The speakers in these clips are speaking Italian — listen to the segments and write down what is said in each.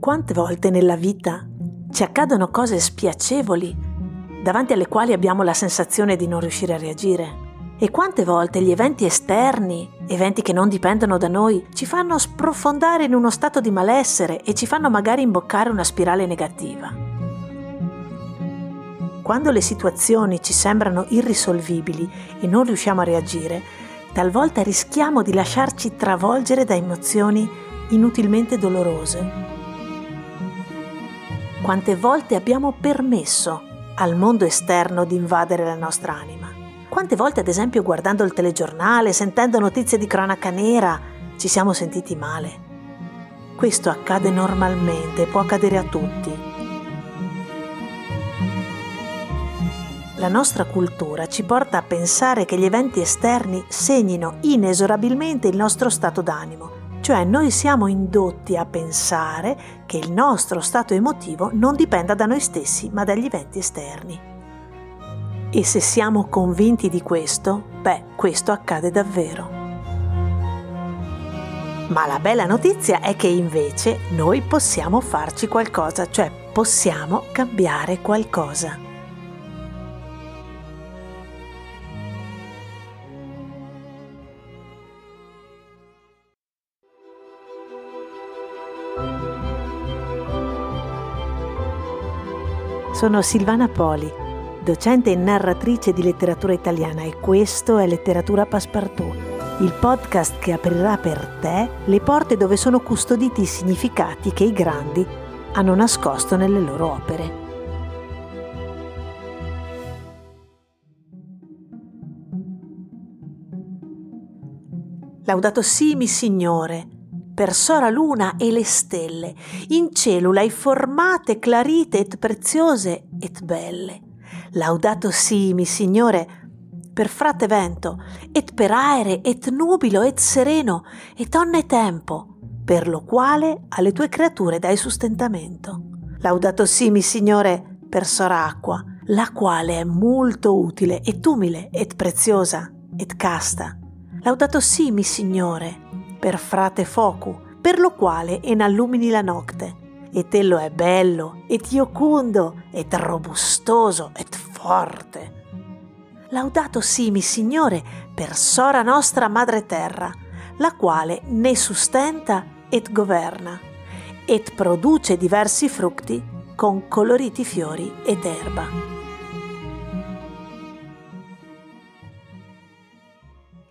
Quante volte nella vita ci accadono cose spiacevoli davanti alle quali abbiamo la sensazione di non riuscire a reagire? E quante volte gli eventi esterni, eventi che non dipendono da noi, ci fanno sprofondare in uno stato di malessere e ci fanno magari imboccare una spirale negativa? Quando le situazioni ci sembrano irrisolvibili e non riusciamo a reagire, talvolta rischiamo di lasciarci travolgere da emozioni inutilmente dolorose quante volte abbiamo permesso al mondo esterno di invadere la nostra anima. Quante volte, ad esempio, guardando il telegiornale, sentendo notizie di cronaca nera, ci siamo sentiti male. Questo accade normalmente, può accadere a tutti. La nostra cultura ci porta a pensare che gli eventi esterni segnino inesorabilmente il nostro stato d'animo cioè noi siamo indotti a pensare che il nostro stato emotivo non dipenda da noi stessi, ma dagli eventi esterni. E se siamo convinti di questo, beh, questo accade davvero. Ma la bella notizia è che invece noi possiamo farci qualcosa, cioè possiamo cambiare qualcosa. Sono Silvana Poli, docente e narratrice di letteratura italiana e questo è Letteratura Passepartout, il podcast che aprirà per te le porte dove sono custoditi i significati che i grandi hanno nascosto nelle loro opere. Laudato simi Signore, per sora luna e le stelle, in celula e formate clarite et preziose et belle. Laudato simi, Signore, per frate vento, et per aere, et nubilo, et sereno, et onne tempo, per lo quale alle tue creature dai sustentamento. Laudato simi, Signore, per sora acqua, la quale è molto utile, et umile, et preziosa, et casta. Laudato simi, Signore, per frate focu, per lo quale enallumini la notte. E tello è bello, et iocundo, et robustoso, et forte. Laudato simi, Signore, per sora nostra madre terra, la quale ne sustenta et governa, et produce diversi frutti con coloriti fiori ed erba.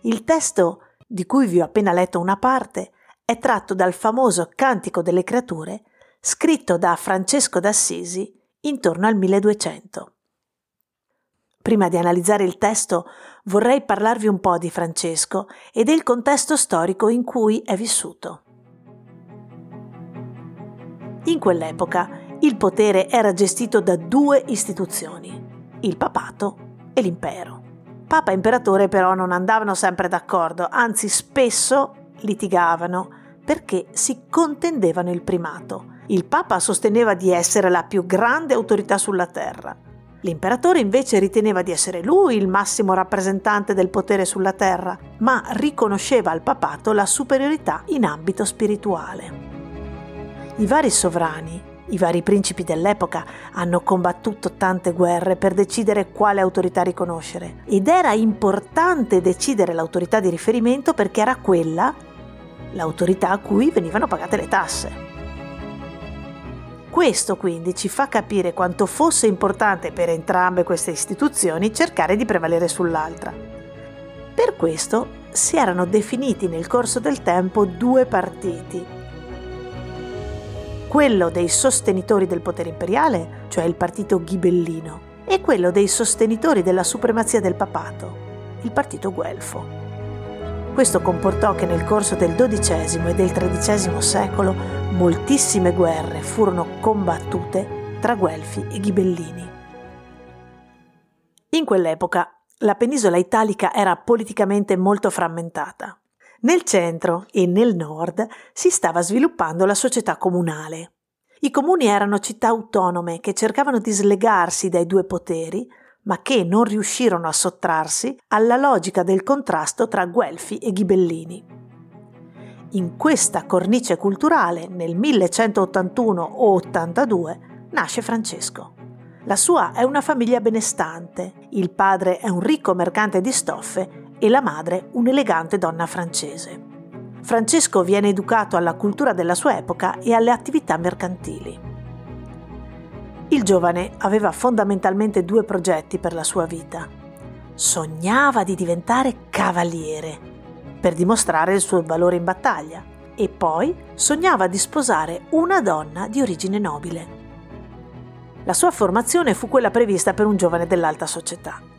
Il testo di cui vi ho appena letto una parte, è tratto dal famoso Cantico delle creature, scritto da Francesco d'Assisi intorno al 1200. Prima di analizzare il testo vorrei parlarvi un po' di Francesco e del contesto storico in cui è vissuto. In quell'epoca il potere era gestito da due istituzioni, il papato e l'impero. Papa e imperatore però non andavano sempre d'accordo, anzi spesso litigavano perché si contendevano il primato. Il Papa sosteneva di essere la più grande autorità sulla terra. L'imperatore invece riteneva di essere lui il massimo rappresentante del potere sulla terra, ma riconosceva al papato la superiorità in ambito spirituale. I vari sovrani i vari principi dell'epoca hanno combattuto tante guerre per decidere quale autorità riconoscere ed era importante decidere l'autorità di riferimento perché era quella l'autorità a cui venivano pagate le tasse. Questo quindi ci fa capire quanto fosse importante per entrambe queste istituzioni cercare di prevalere sull'altra. Per questo si erano definiti nel corso del tempo due partiti quello dei sostenitori del potere imperiale, cioè il partito ghibellino, e quello dei sostenitori della supremazia del papato, il partito guelfo. Questo comportò che nel corso del XII e del XIII secolo moltissime guerre furono combattute tra guelfi e ghibellini. In quell'epoca la penisola italica era politicamente molto frammentata. Nel centro e nel nord si stava sviluppando la società comunale. I comuni erano città autonome che cercavano di slegarsi dai due poteri, ma che non riuscirono a sottrarsi alla logica del contrasto tra guelfi e ghibellini. In questa cornice culturale, nel 1181 o 82, nasce Francesco. La sua è una famiglia benestante, il padre è un ricco mercante di stoffe e la madre un'elegante donna francese. Francesco viene educato alla cultura della sua epoca e alle attività mercantili. Il giovane aveva fondamentalmente due progetti per la sua vita. Sognava di diventare cavaliere per dimostrare il suo valore in battaglia e poi sognava di sposare una donna di origine nobile. La sua formazione fu quella prevista per un giovane dell'alta società.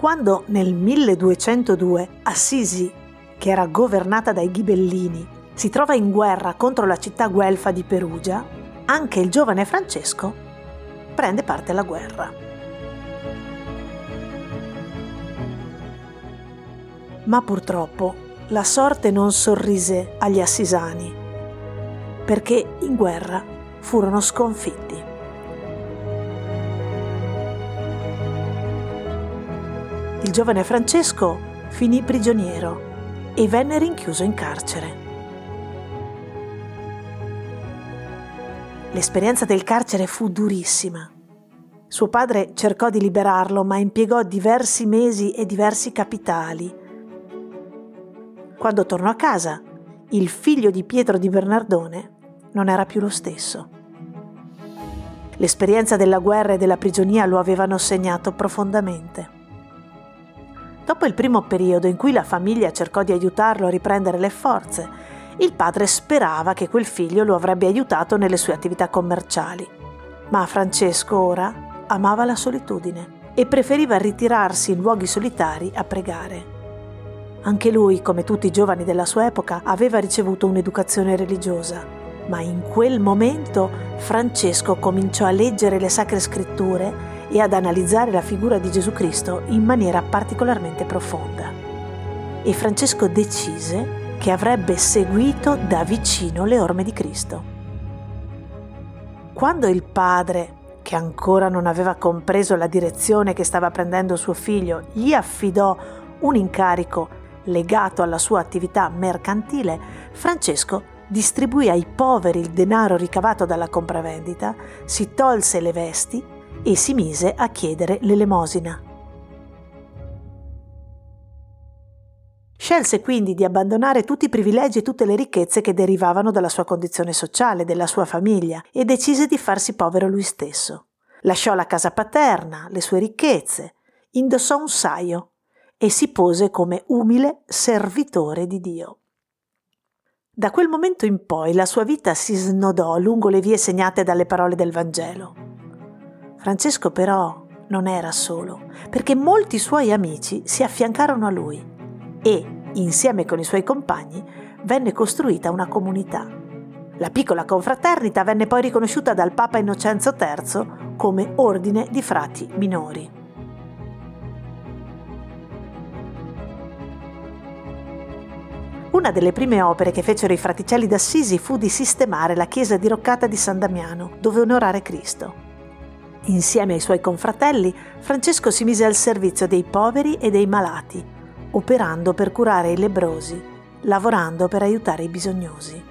Quando nel 1202 Assisi, che era governata dai Ghibellini, si trova in guerra contro la città guelfa di Perugia, anche il giovane Francesco prende parte alla guerra. Ma purtroppo la sorte non sorrise agli assisani, perché in guerra furono sconfitti. Il giovane Francesco finì prigioniero e venne rinchiuso in carcere. L'esperienza del carcere fu durissima. Suo padre cercò di liberarlo, ma impiegò diversi mesi e diversi capitali. Quando tornò a casa, il figlio di Pietro di Bernardone non era più lo stesso. L'esperienza della guerra e della prigionia lo avevano segnato profondamente. Dopo il primo periodo in cui la famiglia cercò di aiutarlo a riprendere le forze, il padre sperava che quel figlio lo avrebbe aiutato nelle sue attività commerciali. Ma Francesco ora amava la solitudine e preferiva ritirarsi in luoghi solitari a pregare. Anche lui, come tutti i giovani della sua epoca, aveva ricevuto un'educazione religiosa, ma in quel momento Francesco cominciò a leggere le sacre scritture e ad analizzare la figura di Gesù Cristo in maniera particolarmente profonda. E Francesco decise che avrebbe seguito da vicino le orme di Cristo. Quando il padre, che ancora non aveva compreso la direzione che stava prendendo suo figlio, gli affidò un incarico legato alla sua attività mercantile, Francesco distribuì ai poveri il denaro ricavato dalla compravendita, si tolse le vesti e si mise a chiedere l'elemosina. Scelse quindi di abbandonare tutti i privilegi e tutte le ricchezze che derivavano dalla sua condizione sociale, della sua famiglia, e decise di farsi povero lui stesso. Lasciò la casa paterna, le sue ricchezze, indossò un saio e si pose come umile servitore di Dio. Da quel momento in poi la sua vita si snodò lungo le vie segnate dalle parole del Vangelo. Francesco però non era solo, perché molti suoi amici si affiancarono a lui e, insieme con i suoi compagni, venne costruita una comunità. La piccola confraternita venne poi riconosciuta dal Papa Innocenzo III come ordine di frati minori. Una delle prime opere che fecero i fraticelli d'Assisi fu di sistemare la chiesa diroccata di San Damiano, dove onorare Cristo. Insieme ai suoi confratelli, Francesco si mise al servizio dei poveri e dei malati, operando per curare i lebrosi, lavorando per aiutare i bisognosi.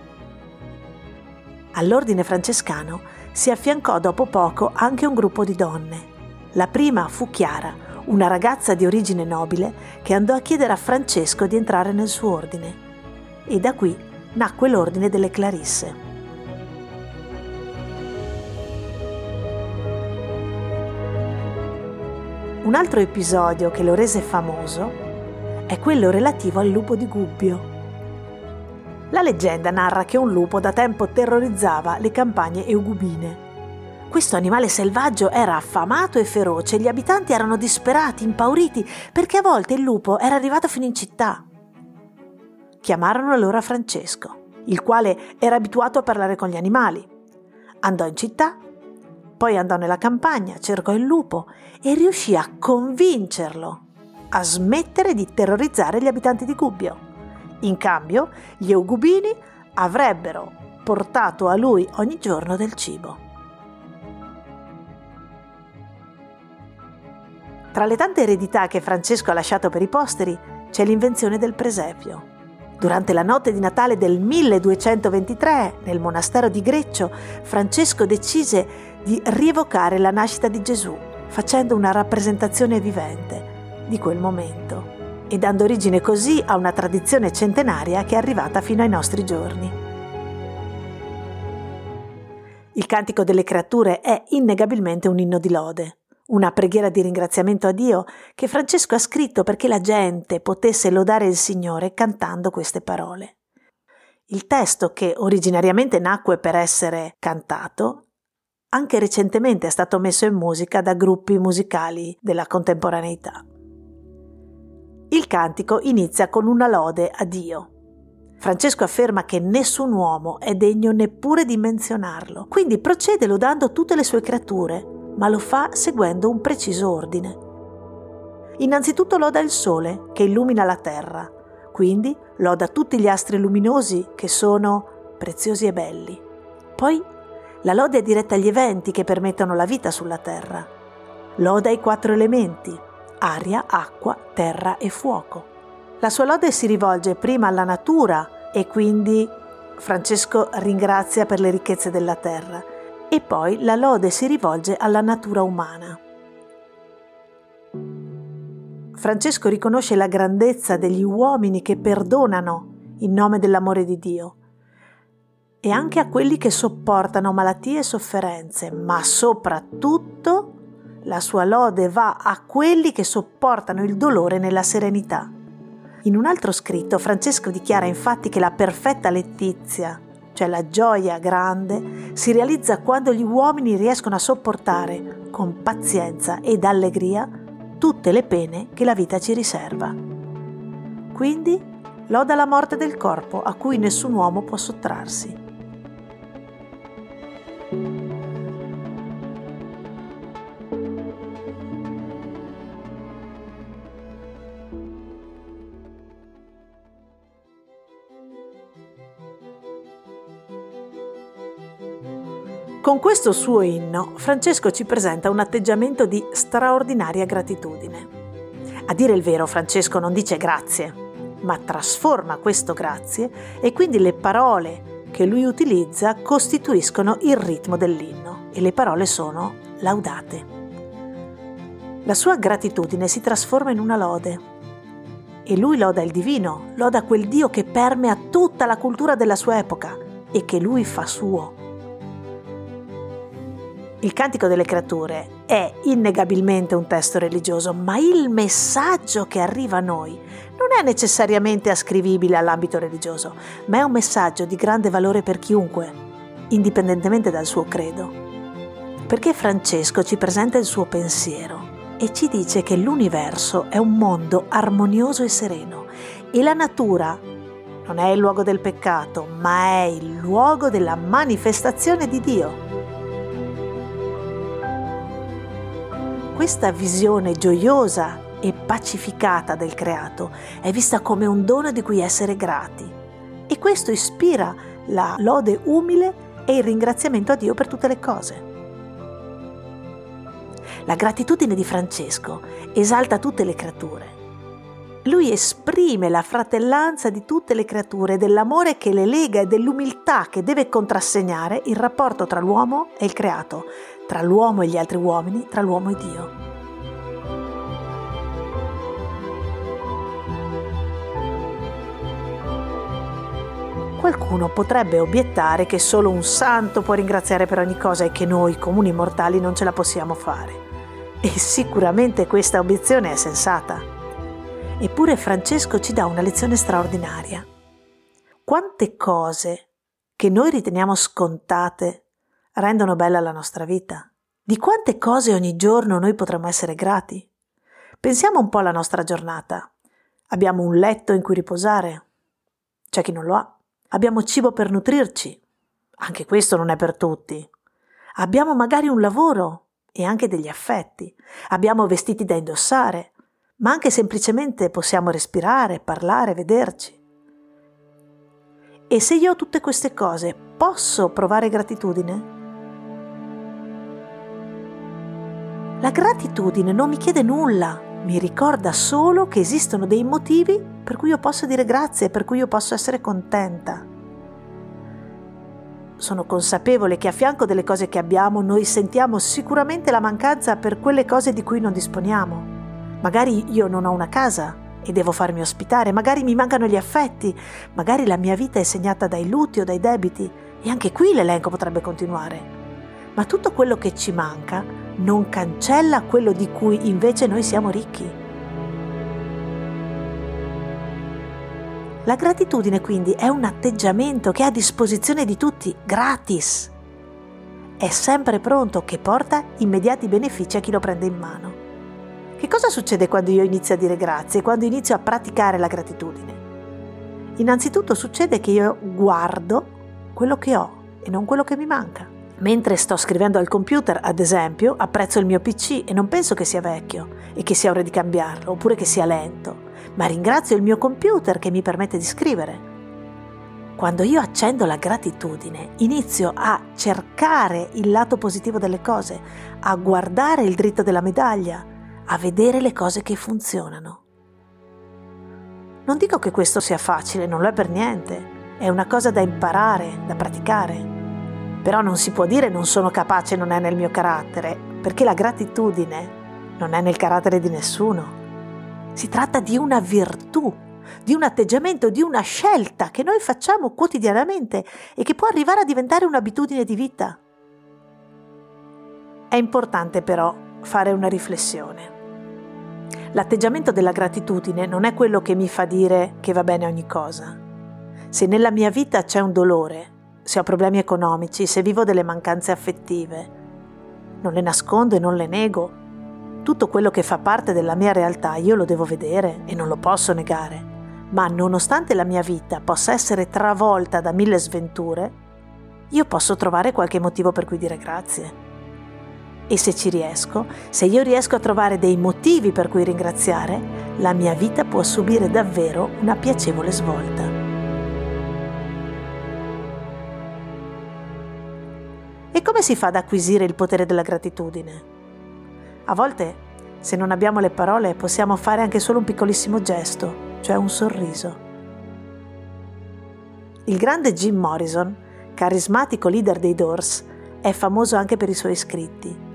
All'ordine francescano si affiancò dopo poco anche un gruppo di donne. La prima fu Chiara, una ragazza di origine nobile che andò a chiedere a Francesco di entrare nel suo ordine. E da qui nacque l'ordine delle Clarisse. Un altro episodio che lo rese famoso è quello relativo al lupo di Gubbio. La leggenda narra che un lupo da tempo terrorizzava le campagne eugubine. Questo animale selvaggio era affamato e feroce e gli abitanti erano disperati, impauriti, perché a volte il lupo era arrivato fino in città. Chiamarono allora Francesco, il quale era abituato a parlare con gli animali. Andò in città poi andò nella campagna, cercò il lupo e riuscì a convincerlo a smettere di terrorizzare gli abitanti di Gubbio. In cambio, gli eugubini avrebbero portato a lui ogni giorno del cibo. Tra le tante eredità che Francesco ha lasciato per i posteri c'è l'invenzione del presepio. Durante la notte di Natale del 1223, nel monastero di Greccio, Francesco decise di rievocare la nascita di Gesù, facendo una rappresentazione vivente di quel momento e dando origine così a una tradizione centenaria che è arrivata fino ai nostri giorni. Il Cantico delle Creature è innegabilmente un inno di lode, una preghiera di ringraziamento a Dio che Francesco ha scritto perché la gente potesse lodare il Signore cantando queste parole. Il testo, che originariamente nacque per essere cantato, anche recentemente è stato messo in musica da gruppi musicali della contemporaneità. Il cantico inizia con una lode a Dio. Francesco afferma che nessun uomo è degno neppure di menzionarlo, quindi procede lodando tutte le sue creature, ma lo fa seguendo un preciso ordine. Innanzitutto loda il sole che illumina la terra, quindi loda tutti gli astri luminosi che sono preziosi e belli. Poi la lode è diretta agli eventi che permettono la vita sulla terra. Loda i quattro elementi, aria, acqua, terra e fuoco. La sua lode si rivolge prima alla natura e quindi Francesco ringrazia per le ricchezze della terra e poi la lode si rivolge alla natura umana. Francesco riconosce la grandezza degli uomini che perdonano in nome dell'amore di Dio e anche a quelli che sopportano malattie e sofferenze, ma soprattutto la sua lode va a quelli che sopportano il dolore nella serenità. In un altro scritto Francesco dichiara infatti che la perfetta letizia cioè la gioia grande, si realizza quando gli uomini riescono a sopportare con pazienza ed allegria tutte le pene che la vita ci riserva. Quindi loda la morte del corpo a cui nessun uomo può sottrarsi. Con questo suo inno, Francesco ci presenta un atteggiamento di straordinaria gratitudine. A dire il vero, Francesco non dice grazie, ma trasforma questo grazie e quindi le parole che lui utilizza costituiscono il ritmo dell'inno e le parole sono laudate. La sua gratitudine si trasforma in una lode e lui loda il divino, loda quel Dio che permea tutta la cultura della sua epoca e che lui fa suo il Cantico delle Creature è innegabilmente un testo religioso, ma il messaggio che arriva a noi non è necessariamente ascrivibile all'ambito religioso, ma è un messaggio di grande valore per chiunque, indipendentemente dal suo credo. Perché Francesco ci presenta il suo pensiero e ci dice che l'universo è un mondo armonioso e sereno e la natura non è il luogo del peccato, ma è il luogo della manifestazione di Dio. Questa visione gioiosa e pacificata del creato è vista come un dono di cui essere grati e questo ispira la lode umile e il ringraziamento a Dio per tutte le cose. La gratitudine di Francesco esalta tutte le creature. Lui esprime la fratellanza di tutte le creature, dell'amore che le lega e dell'umiltà che deve contrassegnare il rapporto tra l'uomo e il creato, tra l'uomo e gli altri uomini, tra l'uomo e Dio. Qualcuno potrebbe obiettare che solo un santo può ringraziare per ogni cosa e che noi, comuni mortali, non ce la possiamo fare. E sicuramente questa obiezione è sensata. Eppure Francesco ci dà una lezione straordinaria. Quante cose che noi riteniamo scontate rendono bella la nostra vita. Di quante cose ogni giorno noi potremmo essere grati? Pensiamo un po' alla nostra giornata. Abbiamo un letto in cui riposare. C'è chi non lo ha. Abbiamo cibo per nutrirci. Anche questo non è per tutti. Abbiamo magari un lavoro e anche degli affetti. Abbiamo vestiti da indossare, ma anche semplicemente possiamo respirare, parlare, vederci. E se io ho tutte queste cose, posso provare gratitudine? La gratitudine non mi chiede nulla, mi ricorda solo che esistono dei motivi per cui io posso dire grazie, per cui io posso essere contenta. Sono consapevole che a fianco delle cose che abbiamo noi sentiamo sicuramente la mancanza per quelle cose di cui non disponiamo. Magari io non ho una casa e devo farmi ospitare, magari mi mancano gli affetti, magari la mia vita è segnata dai lutti o dai debiti e anche qui l'elenco potrebbe continuare. Ma tutto quello che ci manca non cancella quello di cui invece noi siamo ricchi. La gratitudine quindi è un atteggiamento che è a disposizione di tutti, gratis. È sempre pronto che porta immediati benefici a chi lo prende in mano. Che cosa succede quando io inizio a dire grazie, quando inizio a praticare la gratitudine? Innanzitutto succede che io guardo quello che ho e non quello che mi manca. Mentre sto scrivendo al computer, ad esempio, apprezzo il mio PC e non penso che sia vecchio e che sia ora di cambiarlo, oppure che sia lento ma ringrazio il mio computer che mi permette di scrivere. Quando io accendo la gratitudine, inizio a cercare il lato positivo delle cose, a guardare il dritto della medaglia, a vedere le cose che funzionano. Non dico che questo sia facile, non lo è per niente, è una cosa da imparare, da praticare. Però non si può dire non sono capace, non è nel mio carattere, perché la gratitudine non è nel carattere di nessuno. Si tratta di una virtù, di un atteggiamento, di una scelta che noi facciamo quotidianamente e che può arrivare a diventare un'abitudine di vita. È importante però fare una riflessione. L'atteggiamento della gratitudine non è quello che mi fa dire che va bene ogni cosa. Se nella mia vita c'è un dolore, se ho problemi economici, se vivo delle mancanze affettive, non le nascondo e non le nego, tutto quello che fa parte della mia realtà io lo devo vedere e non lo posso negare. Ma nonostante la mia vita possa essere travolta da mille sventure, io posso trovare qualche motivo per cui dire grazie. E se ci riesco, se io riesco a trovare dei motivi per cui ringraziare, la mia vita può subire davvero una piacevole svolta. E come si fa ad acquisire il potere della gratitudine? A volte, se non abbiamo le parole, possiamo fare anche solo un piccolissimo gesto, cioè un sorriso. Il grande Jim Morrison, carismatico leader dei Doors, è famoso anche per i suoi scritti.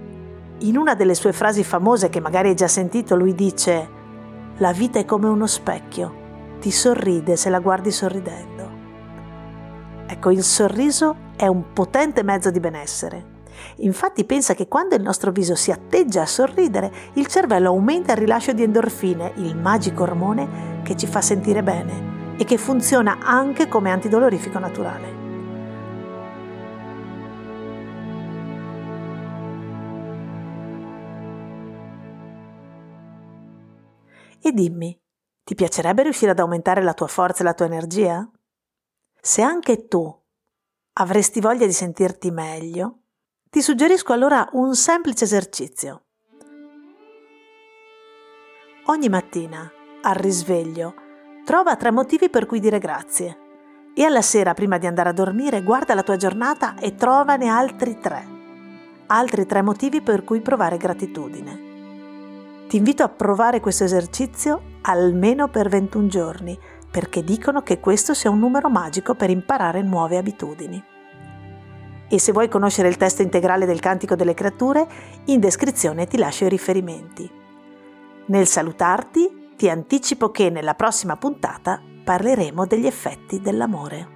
In una delle sue frasi famose che magari hai già sentito, lui dice La vita è come uno specchio, ti sorride se la guardi sorridendo. Ecco, il sorriso è un potente mezzo di benessere Infatti pensa che quando il nostro viso si atteggia a sorridere, il cervello aumenta il rilascio di endorfine, il magico ormone che ci fa sentire bene e che funziona anche come antidolorifico naturale. E dimmi, ti piacerebbe riuscire ad aumentare la tua forza e la tua energia? Se anche tu avresti voglia di sentirti meglio, ti suggerisco allora un semplice esercizio. Ogni mattina, al risveglio, trova tre motivi per cui dire grazie e alla sera, prima di andare a dormire, guarda la tua giornata e trovane altri tre. Altri tre motivi per cui provare gratitudine. Ti invito a provare questo esercizio almeno per 21 giorni, perché dicono che questo sia un numero magico per imparare nuove abitudini e se vuoi conoscere il testo integrale del Cantico delle Creature, in descrizione ti lascio i riferimenti. Nel salutarti, ti anticipo che nella prossima puntata parleremo degli effetti dell'amore.